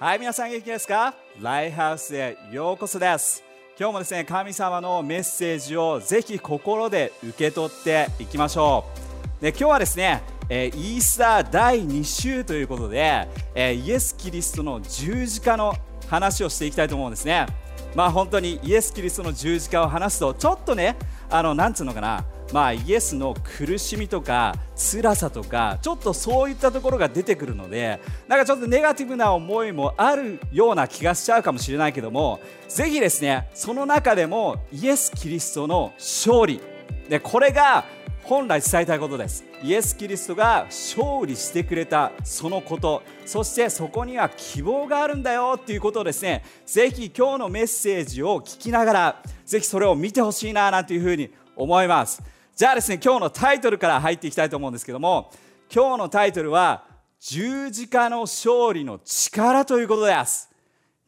はい皆さん元気ですか？ライハウスへようこそです。今日もですね神様のメッセージをぜひ心で受け取っていきましょう。で今日はですねえイースター第2週ということで、えイエス・キリストの十字架の話をしていきたいと思うんですね。まあ本当にイエス・キリストの十字架を話すとちょっとねあのなんつうのかな。まあ、イエスの苦しみとか辛さとかちょっとそういったところが出てくるのでなんかちょっとネガティブな思いもあるような気がしちゃうかもしれないけどもぜひですねその中でもイエス・キリストの勝利。でこれが本来伝えたいことです。イエス・キリストが勝利してくれたそのこと。そしてそこには希望があるんだよっていうことをですねぜひ今日のメッセージを聞きながらぜひそれを見てほしいななんていうふうに思います。じゃあですね今日のタイトルから入っていきたいと思うんですけども今日のタイトルは十字架の勝利の力ということです。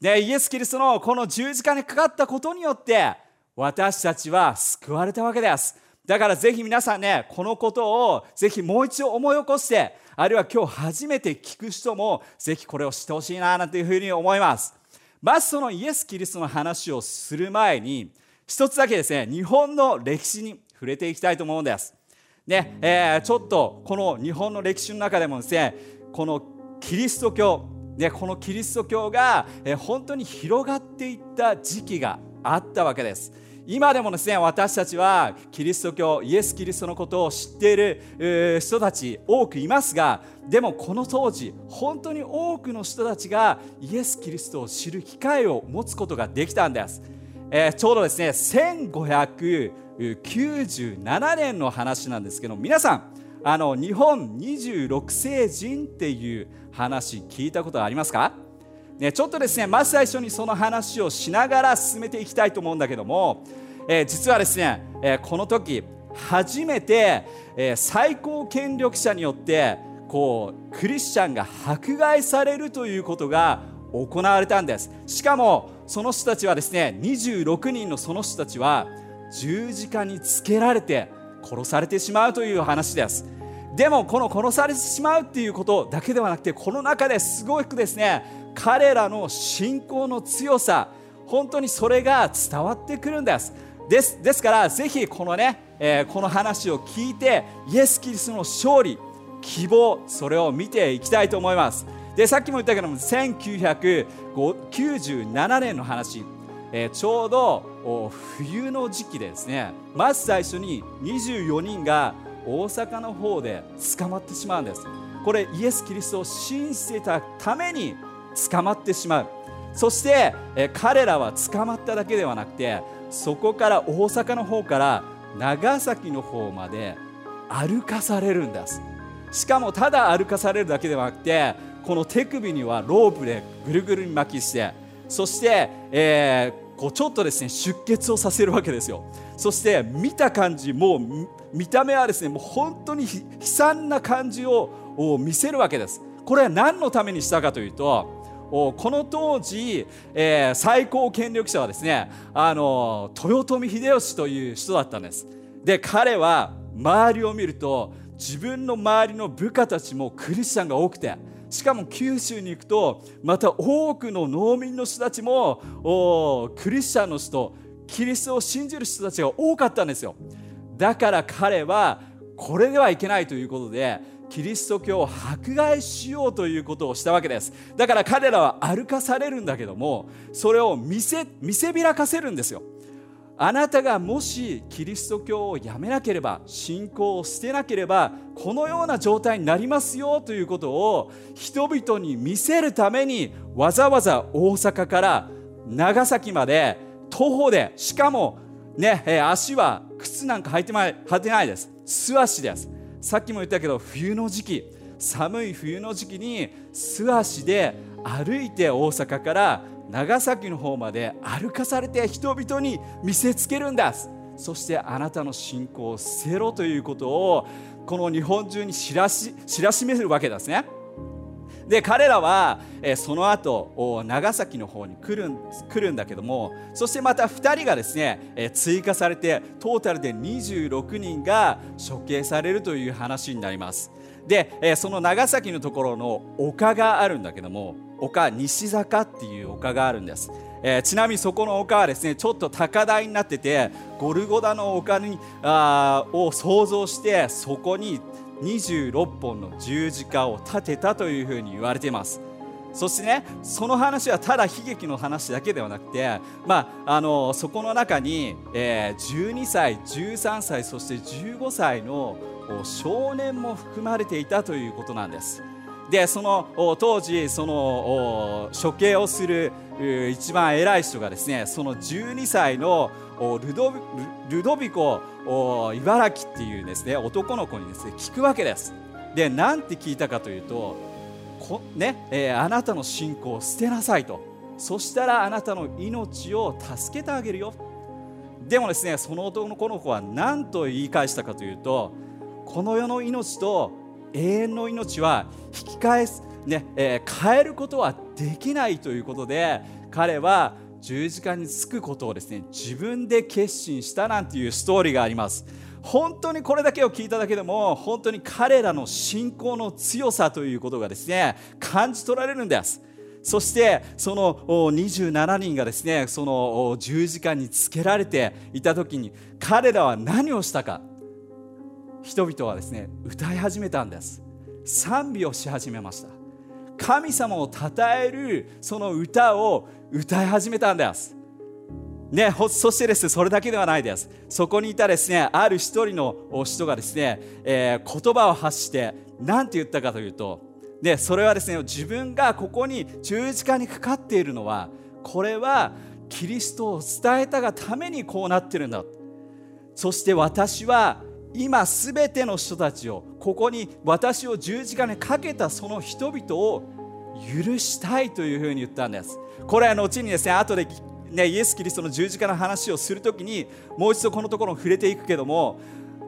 でイエス・キリストのこの十字架にかかったことによって私たちは救われたわけです。だからぜひ皆さんねこのことをぜひもう一度思い起こしてあるいは今日初めて聞く人もぜひこれを知ってほしいななんていうふうに思いますまずそのイエス・キリストの話をする前に一つだけですね日本の歴史に触れていきたいと思うんです。ねえー、ちょっとこの日本の歴史の中でもですねこのキリスト教、ね、このキリスト教が、え、本当に広がっていった時期があったわけです。今でもですね私たちはキリスト教イエス・キリストのことを知っている人たち多くいますがでもこの当時本当に多くの人たちがイエス・キリストを知る機会を持つことができたんです、えー、ちょうどですね1597年の話なんですけど皆さんあの日本26世人っていう話聞いたことありますか、ね、ちょっとですねまず最初にその話をしながら進めていきたいと思うんだけども、えー、実はですね、えー、この時初めて、えー、最高権力者によってこうクリスチャンが迫害されるということが行われたんです。しかもその人たちはですね26人のその人たちは十字架につけられて殺されてしまうという話です。でもこの殺されてしまうっていうことだけではなくてこの中ですごくですね彼らの信仰の強さ本当にそれが伝わってくるんです。です。ですからぜひこのね、えー、この話を聞いてイエス・キリストの勝利希望それを見ていきたいと思います。でさっきも言ったけども1997年の話。えー、ちょうど冬の時期ですね。まず最初に24人が大阪の方で捕まってしまうんです。これイエス・キリストを信じていたために捕まってしまう。そして、えー、彼らは捕まっただけではなくてそこから大阪の方から長崎の方まで歩かされるんです。しかもただ歩かされるだけではなくてこの手首にはロープでぐるぐる巻きしてそして、えー、こうちょっとですね出血をさせるわけですよ。そして見た感じもう見た目はですねもう本当に悲惨な感じを見せるわけです。これは何のためにしたかというとこの当時、えー、最高権力者はですねあの豊臣秀吉という人だったんです。で彼は周りを見ると自分の周りの部下たちもクリスチャンが多くてしかも九州に行くとまた多くの農民の人たちもクリスチャンの人キリストを信じる人たちが多かったんですよ。だから彼はこれではいけないということでキリスト教を迫害しようということをしたわけです。だから彼らは歩かされるんだけどもそれを見せ見せびらかせるんですよ。あなたがもしキリスト教をやめなければ信仰を捨てなければこのような状態になりますよということを人々に見せるためにわざわざ大阪から長崎まで徒歩でしかもね、足は靴なんか履いて履いてないです。素足です。さっきも言ったけど冬の時期寒い冬の時期に素足で歩いて大阪から長崎の方まで歩かされて人々に見せつけるんだ。そしてあなたの信仰をせろということをこの日本中に知らし知らしめるわけですね。で彼らは、えその後長崎の方に来る来るんだけどもそしてまた2人がですね、え追加されてトータルで26人が処刑されるという話になります。で、えその長崎のところの丘があるんだけども丘西坂っていう丘があるんです、えー、ちなみにそこの丘はですねちょっと高台になっててゴルゴダの丘にあを想像してそこに26本の十字架を立てたというふうに言われています。そしてねその話はただ悲劇の話だけではなくて、まあ、あのそこの中に、えー、12歳13歳そして15歳の少年も含まれていたということなんです。でその当時その処刑をする一番偉い人がですねその12歳のルドルドビコ茨城っていうですね男の子にですね聞くわけです。で何て聞いたかというとこ、ねえー、あなたの信仰を捨てなさいと。そしたらあなたの命を助けてあげるよ。でもですねその男の子は何と言い返したかというとこの世の命と永遠の命は引き返す、ねえー、変えることはできないということで彼は十字架につくことをですね自分で決心したなんていうストーリーがあります。本当にこれだけを聞いただけでも本当に彼らの信仰の強さということがですね感じ取られるんです。そしてその27人がですねその十字架につけられていた時に彼らは何をしたか。人々はですね歌い始めたんです。賛美をし始めました。神様を称えるその歌を歌い始めたんです。ね、そしてですねそれだけではないです。そこにいたですねある一人の人がですね、えー、言葉を発して何て言ったかというとでそれはですね自分がここに十字架にかかっているのはこれはキリストを伝えたがためにこうなってるんだ。そして私は今すべての人たちをここに私を十字架にかけたその人々を許したいというふうに言ったんです。これは後にですね後でね、イエス・キリストの十字架の話をするときにもう一度このところに触れていくけども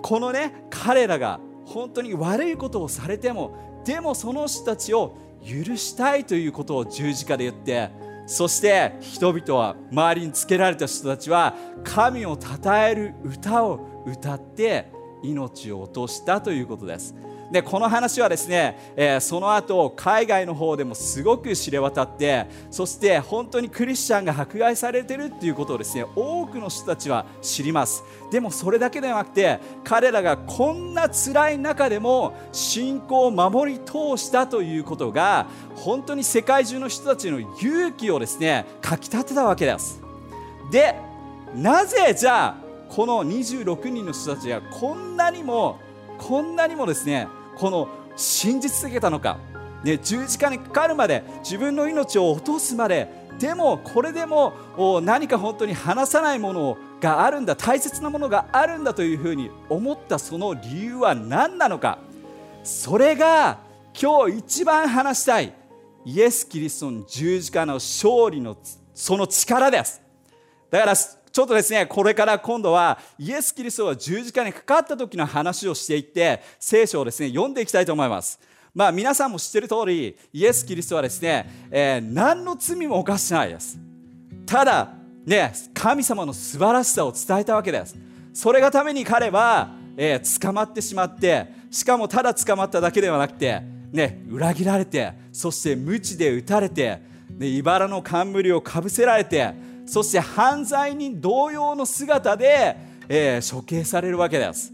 このね彼らが本当に悪いことをされてもでもその人たちを許したいということを十字架で言ってそして人々は周りにつけられた人たちは神を称える歌を歌って命を落としたということです。でこの話はですね、えー、その後海外の方でもすごく知れ渡ってそして本当にクリスチャンが迫害されてるっていうことをですね多くの人たちは知りますでもそれだけではなくて彼らがこんな辛い中でも信仰を守り通したということが本当に世界中の人たちの勇気をですねかきたてたわけですでなぜじゃあこの26人の人たちがこんなにもこんなにもですねこの信じ続けたのか、ね、十字架にかかるまで自分の命を落とすまででもこれでも何か本当に離さないものがあるんだ大切なものがあるんだというふうに思ったその理由は何なのか。それが今日一番話したいイエス・キリストの十字架の勝利のその力です。だからちょっとですね、これから今度はイエス・キリストが十字架にかかった時の話をしていって、聖書をですね、読んでいきたいと思います。まあ皆さんも知ってる通り、イエス・キリストはですね、えー、何の罪も犯してないです。ただ、ね、神様の素晴らしさを伝えたわけです。それがために彼は、えー、捕まってしまって、しかもただ捕まっただけではなくて、ね、裏切られて、そして鞭で打たれて、ね、茨の冠をかぶせられて、そして犯罪人同様の姿で、えー、処刑されるわけです。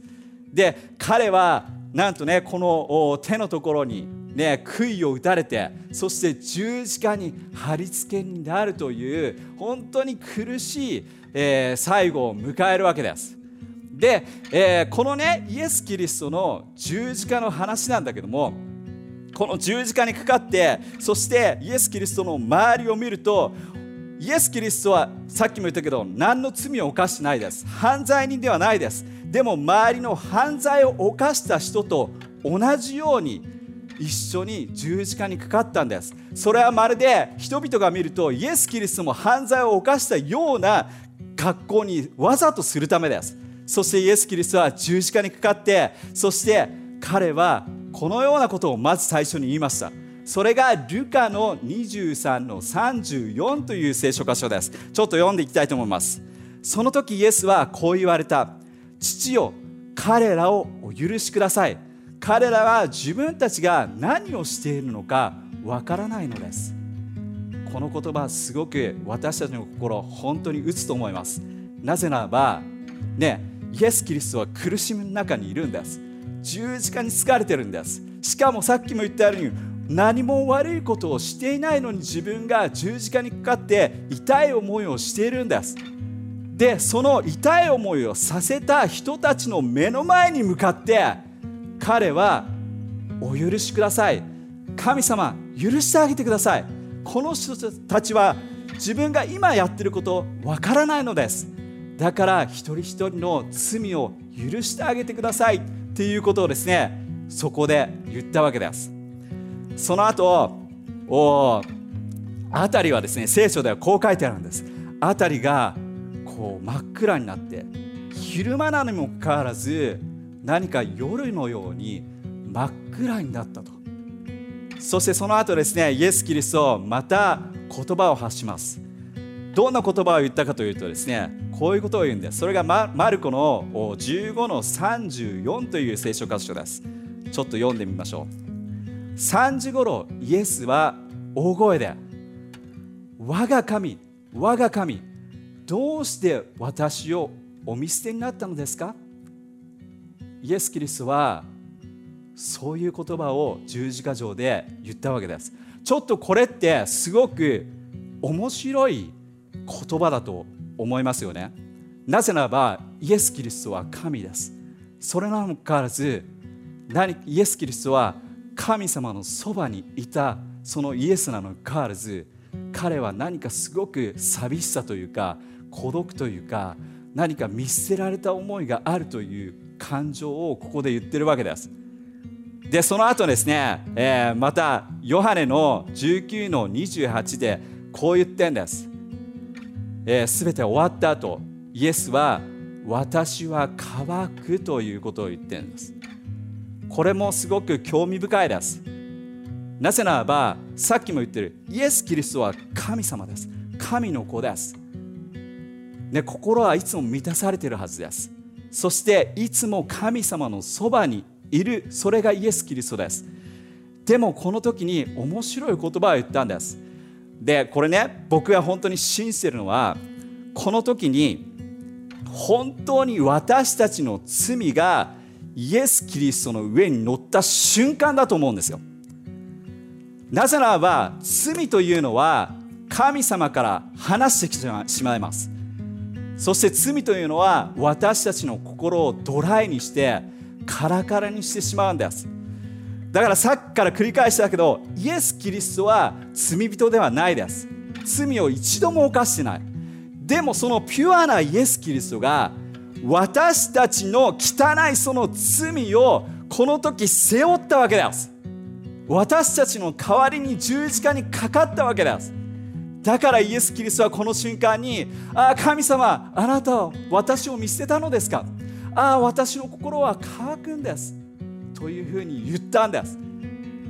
で彼はなんとねこの手のところにね杭を打たれてそして十字架に貼り付けになるという本当に苦しい、えー、最後を迎えるわけです。で、えー、このねイエス・キリストの十字架の話なんだけどもこの十字架にかかってそしてイエス・キリストの周りを見るとイエス・キリストはさっきも言ったけど何の罪を犯してないです。犯罪人ではないです。でも周りの犯罪を犯した人と同じように一緒に十字架にかかったんです。それはまるで人々が見るとイエス・キリストも犯罪を犯したような格好にわざとするためです。そしてイエス・キリストは十字架にかかってそして彼はこのようなことをまず最初に言いました。それがルカの23の34という聖書箇所です。ちょっと読んでいきたいと思います。その時イエスはこう言われた。父よ彼らをお許しください。彼らは自分たちが何をしているのかわからないのです。この言葉すごく私たちの心本当に打つと思います。なぜならばねイエス・キリストは苦しみの中にいるんです。十字架に疲れてるんです。しかもさっきも言ったように何も悪いことをしていないのに自分が十字架にかかって痛い思いをしているんです。でその痛い思いをさせた人たちの目の前に向かって彼はお許しください。神様許してあげてください。この人たちは自分が今やっていることわからないのです。だから一人一人の罪を許してあげてくださいっていうことをですねそこで言ったわけです。その後お辺りはですね聖書ではこう書いてあるんです。辺りがこう真っ暗になって昼間なのにもかかわらず何か夜のように真っ暗になったと。そしてその後ですねイエス・キリストまた言葉を発します。どんな言葉を言ったかというとですねこういうことを言うんです。それがマルコの15の34という聖書箇所です。ちょっと読んでみましょう。3時ごろイエスは大声で我が神我が神どうして私をお見捨てになったのですか？イエス・キリストはそういう言葉を十字架上で言ったわけですちょっとこれってすごく面白い言葉だと思いますよね。なぜならばイエス・キリストは神です。それなのにかかわらず何イエス・キリストは神様のそばにいたそのイエスなのにかかわらず彼は何かすごく寂しさというか孤独というか何か見捨てられた思いがあるという感情をここで言ってるわけです。でその後ですね、えー、またヨハネの19の28でこう言ってんです、えー、全て終わった後イエスは私は乾くということを言ってるんです。これもすごく興味深いです。なぜならばさっきも言ってるイエス・キリストは神様です。神の子です。ね、心はいつも満たされているはずです。そしていつも神様のそばにいる。それがイエス・キリストです。でもこの時に面白い言葉を言ったんです。でこれね僕が本当に信じてるのはこの時に本当に私たちの罪がイエス・キリストの上に乗った瞬間だと思うんですよ。なぜならば罪というのは神様から離してきてしまいます。そして罪というのは私たちの心をドライにしてカラカラにしてしまうんです。だからさっきから繰り返したけどイエス・キリストは罪人ではないです。罪を一度も犯してない。でもそのピュアなイエス・キリストが私たちの汚いその罪をこの時背負ったわけです。私たちの代わりに十字架にかかったわけです。だからイエス・キリストはこの瞬間に「ああ神様あなたは私を見捨てたのですか?」「ああ私の心は乾くんです」というふうに言ったんです。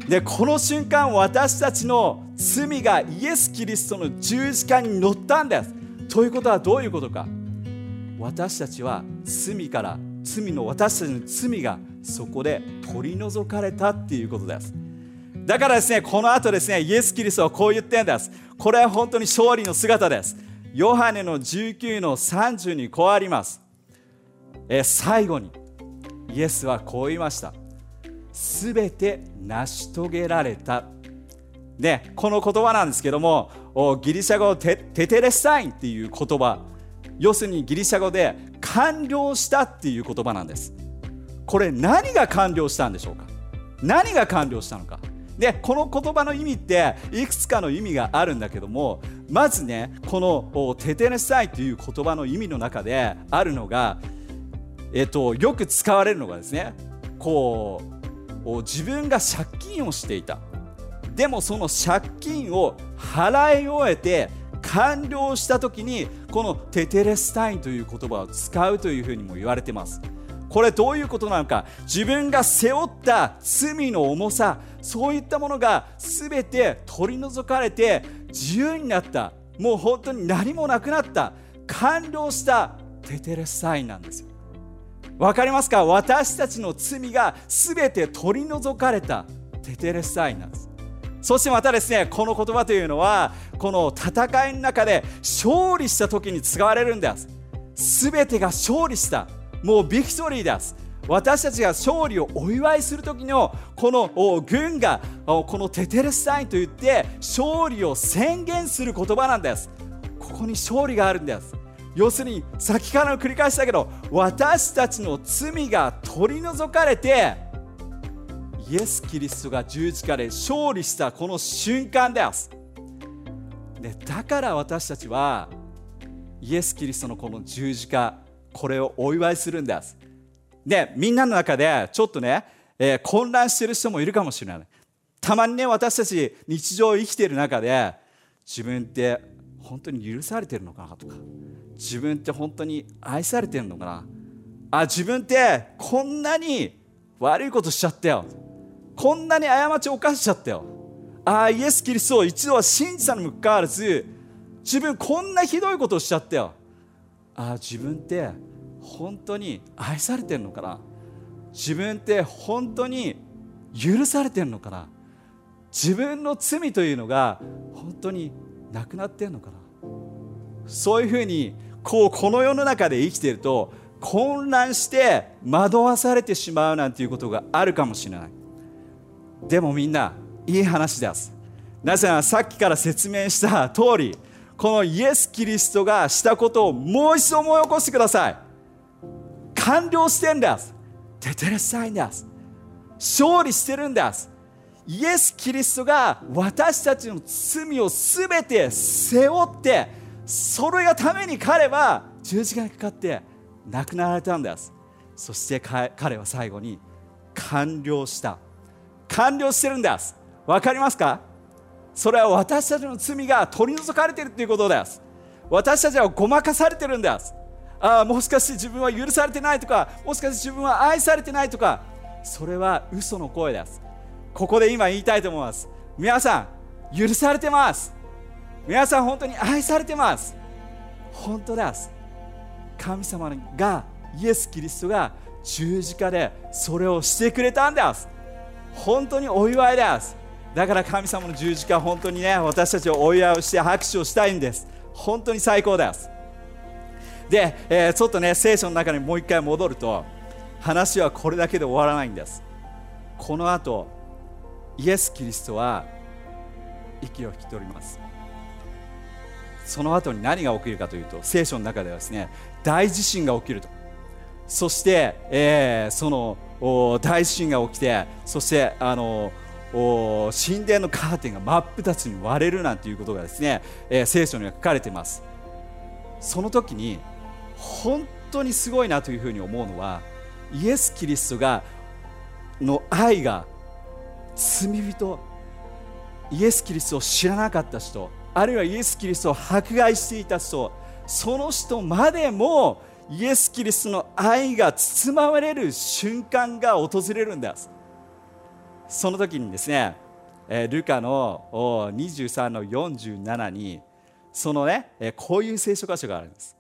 でこの瞬間私たちの罪がイエス・キリストの十字架に乗ったんです。ということはどういうことか？私たちは罪から罪の私たちの罪がそこで取り除かれたっていうことです。だからですねこの後ですねイエス・キリストはこう言ってんです。これは本当に勝利の姿です。ヨハネの19の30にこうあります。え最後にイエスはこう言いました。すべて成し遂げられた。でこの言葉なんですけどもギリシャ語テテテレスタインっていう言葉。要するにギリシャ語で完了したっていう言葉なんです。これ何が完了したんでしょうか？何が完了したのか？でこの言葉の意味っていくつかの意味があるんだけどもまずねこのテテネサイという言葉の意味の中であるのが、えっと、よく使われるのがですねこう自分が借金をしていた。でもその借金を払い終えて完了した時にこのテテレスタインという言葉を使うというふうにも言われてます。これどういうことなのか。自分が背負った罪の重さそういったものが全て取り除かれて自由になった。もう本当に何もなくなった。完了したテテレスサインなんですよ。わかりますか？私たちの罪が全て取り除かれたテテレスサインなんです。そしてまたですねこの言葉というのはこの戦いの中で勝利した時に使われるんです。全てが勝利したもうビクトリーです。私たちが勝利をお祝いする時のこの軍がこのテテレスタインといって勝利を宣言する言葉なんです。ここに勝利があるんです。要するに先から繰り返しだけど私たちの罪が取り除かれてイエス・キリストが十字架で勝利したこの瞬間です。でだから私たちはイエス・キリストのこの十字架これをお祝いするんです。でみんなの中でちょっとね、えー、混乱してる人もいるかもしれない。たまにね私たち日常生きている中で自分って本当に許されてるのかなとか。自分って本当に愛されてるのかな。あ自分ってこんなに悪いことしちゃったよ。こんなに過ちを犯しちゃったよ。ああイエス・キリストを一度は信じたにもかかわらず自分こんなひどいことをしちゃったよ。あ自分って本当に愛されてるのかな？自分って本当に許されてるのかな？自分の罪というのが本当になくなってるのかな？そういうふうにこうこの世の中で生きていると混乱して惑わされてしまうなんていうことがあるかもしれない。でもみんないい話です。なぜならさっきから説明した通りこのイエス・キリストがしたことをもう一度思い起こしてください。完了してんです。テテレスサインです。勝利してるんです。イエス・キリストが私たちの罪を全て背負ってそれがために彼は十字架にかかって亡くなられたんです。そして彼は最後に完了した。完了してるんです。分かりますか？それは私たちの罪が取り除かれているということです。私たちはごまかされてるんです。ああもしかして自分は許されてないとか。もしかして自分は愛されてないとか。それは嘘の声です。ここで今言いたいと思います。皆さん許されてます。皆さん本当に愛されてます。本当です。神様がイエス・キリストが十字架でそれをしてくれたんです。本当にお祝いです。だから神様の十字架本当にね私たちをお祝いをして拍手をしたいんです。本当に最高です。で、えー、ちょっとね聖書の中にもう一回戻ると話はこれだけで終わらないんです。この後イエス・キリストは息を引き取ります。その後に何が起きるかというと聖書の中ではですね大地震が起きると。そして、えー、その大地震が起きてそしてあの神殿のカーテンが真っ二つに割れるなんていうことがですね、えー、聖書には書かれています。その時に本当にすごいなというふうに思うのはイエス・キリストがの愛が罪人イエス・キリストを知らなかった人あるいはイエス・キリストを迫害していた人その人までもイエス・キリストの愛が包まれる瞬間が訪れるんです。その時にですね、ルカの23の47にそのね、こういう聖書箇所があるんです。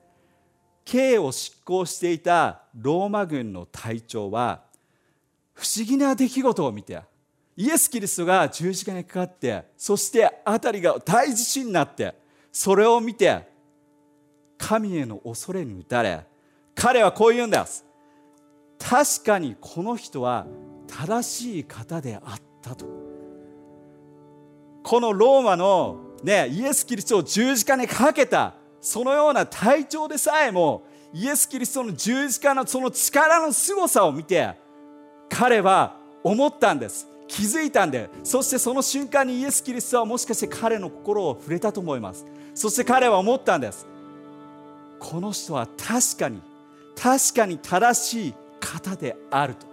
刑を執行していたローマ軍の隊長は不思議な出来事を見てイエス・キリストが十字架にかかってそして辺りが大地震になってそれを見て神への恐れに打たれ彼はこう言うんです確かにこの人は正しい方であったと。このローマの、ね、イエス・キリストを十字架にかけたそのような体調でさえもイエス・キリストの十字架のその力の凄さを見て彼は思ったんです。気づいたんでそしてその瞬間にイエス・キリストはもしかして彼の心を触れたと思います。そして彼は思ったんです。この人は確かに確かに正しい方であると。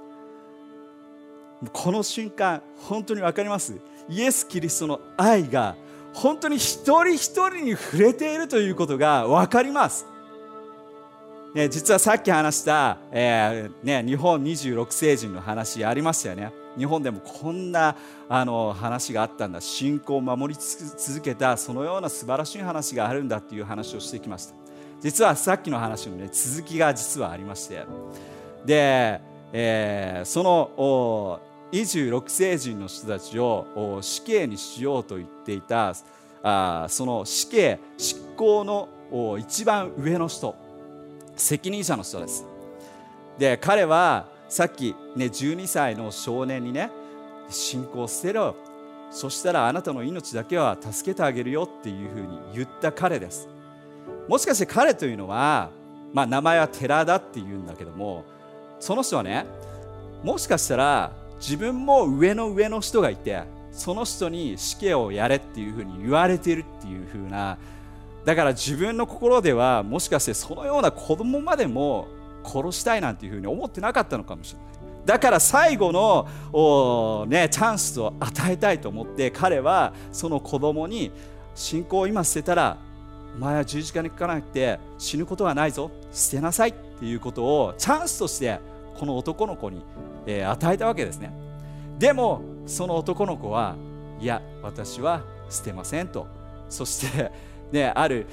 この瞬間本当に分かります？イエス・キリストの愛が本当に一人一人に触れているということが分かります、ね、実はさっき話した、えーね、日本26世人の話ありましたよね。日本でもこんなあの話があったんだ。信仰を守り続けたそのような素晴らしい話があるんだっていう話をしてきました。実はさっきの話の、ね、続きが実はありまして。で、えー、その26世人の人たちを死刑にしようと言っていたあその死刑執行の一番上の人。責任者の人です。で彼はさっき、ね、12歳の少年にね信仰を捨てろ。そしたらあなたの命だけは助けてあげるよっていうふうに言った彼です。もしかして彼というのは、まあ、名前は寺田っていうんだけどもその人はねもしかしたら自分も上の上の人がいてその人に死刑をやれっていうふうに言われてるっていうふうなだから自分の心ではもしかしてそのような子供までも殺したいなんていうふうに思ってなかったのかもしれない。だから最後の、ね、チャンスを与えたいと思って彼はその子供に信仰を今捨てたらお前は十字架にかかなくて死ぬことはないぞ。捨てなさい。っていうことをチャンスとしてこの男の子に、えー、与えたわけですね。でもその男の子はいや私は捨てませんと。そして ね、ある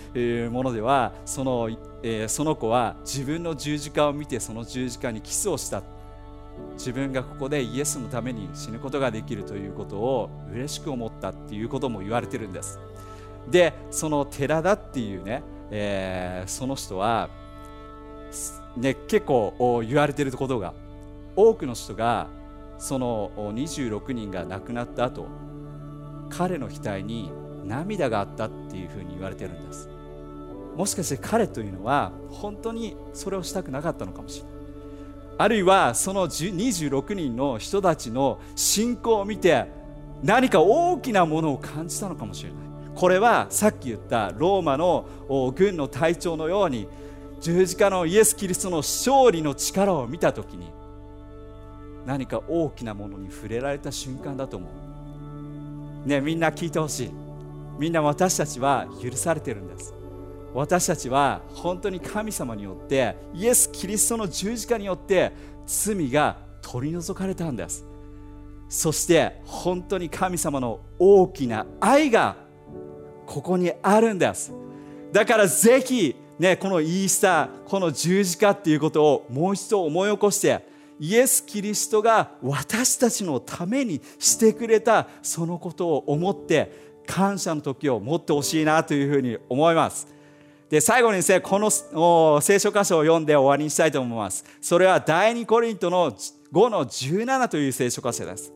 ものではその,、えー、その子は自分の十字架を見てその十字架にキスをした。自分がここでイエスのために死ぬことができるということを嬉しく思ったっていうことも言われてるんです。でその寺田っていうね、えー、その人は、ね、結構言われてることが多くの人がその26人が亡くなった後彼の額に涙があったっていうふうに言われてるんです。もしかして彼というのは本当にそれをしたくなかったのかもしれない。あるいはその26人の人たちの信仰を見て何か大きなものを感じたのかもしれない。これはさっき言ったローマの軍の隊長のように十字架のイエス・キリストの勝利の力を見た時に何か大きなものに触れられた瞬間だと思う。ねみんな聞いてほしい。みんな私たちは許されてるんです。私たちは本当に神様によってイエス・キリストの十字架によって罪が取り除かれたんです。そして本当に神様の大きな愛がここにあるんです。だからぜひねこのイースターこの十字架っていうことをもう一度思い起こしてイエス・キリストが私たちのためにしてくれたそのことを思って感謝の時を持ってほしいなというふうに思います。で最後にですねこの聖書箇所を読んで終わりにしたいと思います。それは第2コリントの5の17という聖書箇所です。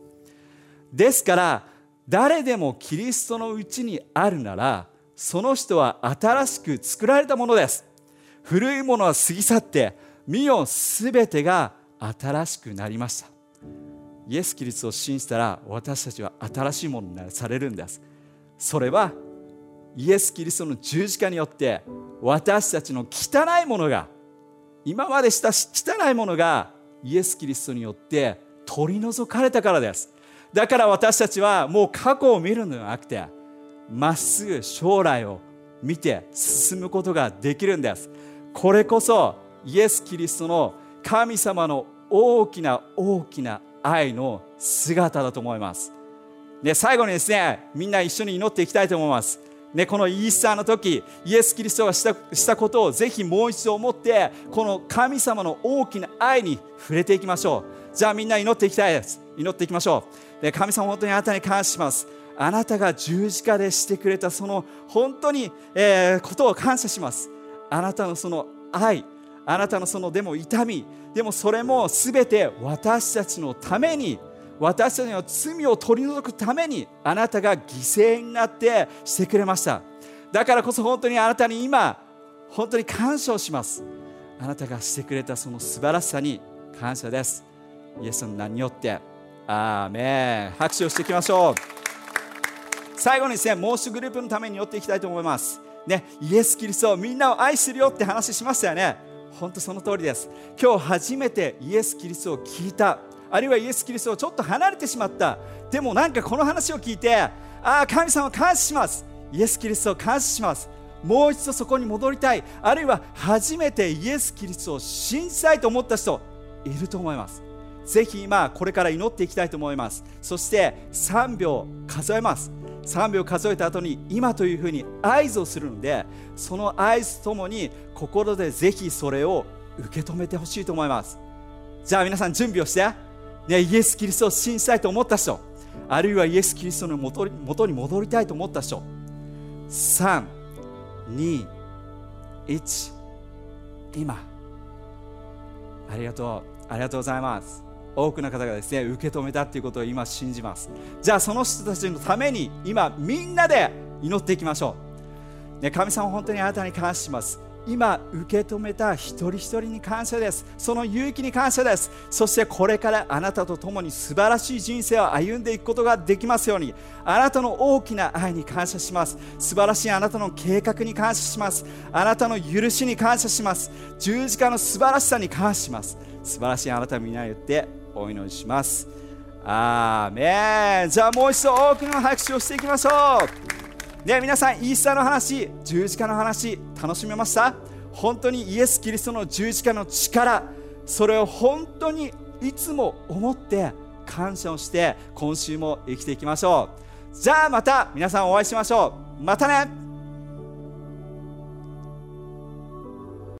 ですから誰でもキリストのうちにあるならその人は新しく作られたものです。古いものは過ぎ去って見よすべてが新しくなりました。イエス・キリストを信じたら私たちは新しいものにされるんです。それはイエス・キリストの十字架によって私たちの汚いものが今までした汚いものがイエス・キリストによって取り除かれたからです。だから私たちはもう過去を見るのではなくてまっすぐ将来を見て進むことができるんです。これこそイエス・キリストの神様の大きな大きな愛の姿だと思います。で最後にですねみんな一緒に祈っていきたいと思います。ね、このイースターの時イエス・キリストがしたしたことをぜひもう一度思ってこの神様の大きな愛に触れていきましょう。じゃあみんな祈っていきたいです。祈っていきましょう。で神様本当にあなたに感謝します。あなたが十字架でしてくれたその本当に、えー、ことを感謝します。あなたのその愛あなたのそのでも痛みでもそれも全て私たちのために私たちの罪を取り除くためにあなたが犠牲になってしてくれました。だからこそ本当にあなたに今本当に感謝をします。あなたがしてくれたその素晴らしさに感謝です。イエスの名によって。アーメン。拍手をしていきましょう。最後にですねもう一グループのために寄っていきたいと思います。ねイエス・キリストみんなを愛するよって話しましたよね。本当その通りです。今日初めてイエス・キリストを聞いた。あるいはイエス・キリストをちょっと離れてしまった。でもなんかこの話を聞いてああ神様感謝します。イエス・キリストを感謝します。もう一度そこに戻りたい。あるいは初めてイエス・キリストを信じたいと思った人いると思います。ぜひ今これから祈っていきたいと思います。そして3秒数えます。3秒数えた後に今というふうに合図をするのでその合図ともに心でぜひそれを受け止めてほしいと思います。じゃあ皆さん準備をして。ね、イエス・キリストを信じたいと思った人。あるいはイエス・キリストの元に元に戻りたいと思った人。3、2、1今。ありがとう。ありがとうございます。多くの方がですね受け止めたということを今信じます。じゃあその人たちのために今みんなで祈っていきましょう、ね、神様本当にあなたに感謝します。今受け止めた一人一人に感謝です。その勇気に感謝です。そしてこれからあなたと共に素晴らしい人生を歩んでいくことができますように。あなたの大きな愛に感謝します。素晴らしいあなたの計画に感謝します。あなたの許しに感謝します。十字架の素晴らしさに感謝します。素晴らしいあなたの皆によってお祈りします。アーメン。じゃあもう一度大きな拍手をしていきましょう。ね、皆さん、イースターの話、十字架の話、楽しめました？本当にイエス・キリストの十字架の力、それを本当にいつも思って感謝をして、今週も生きていきましょう。じゃあまた皆さんお会いしましょう。またね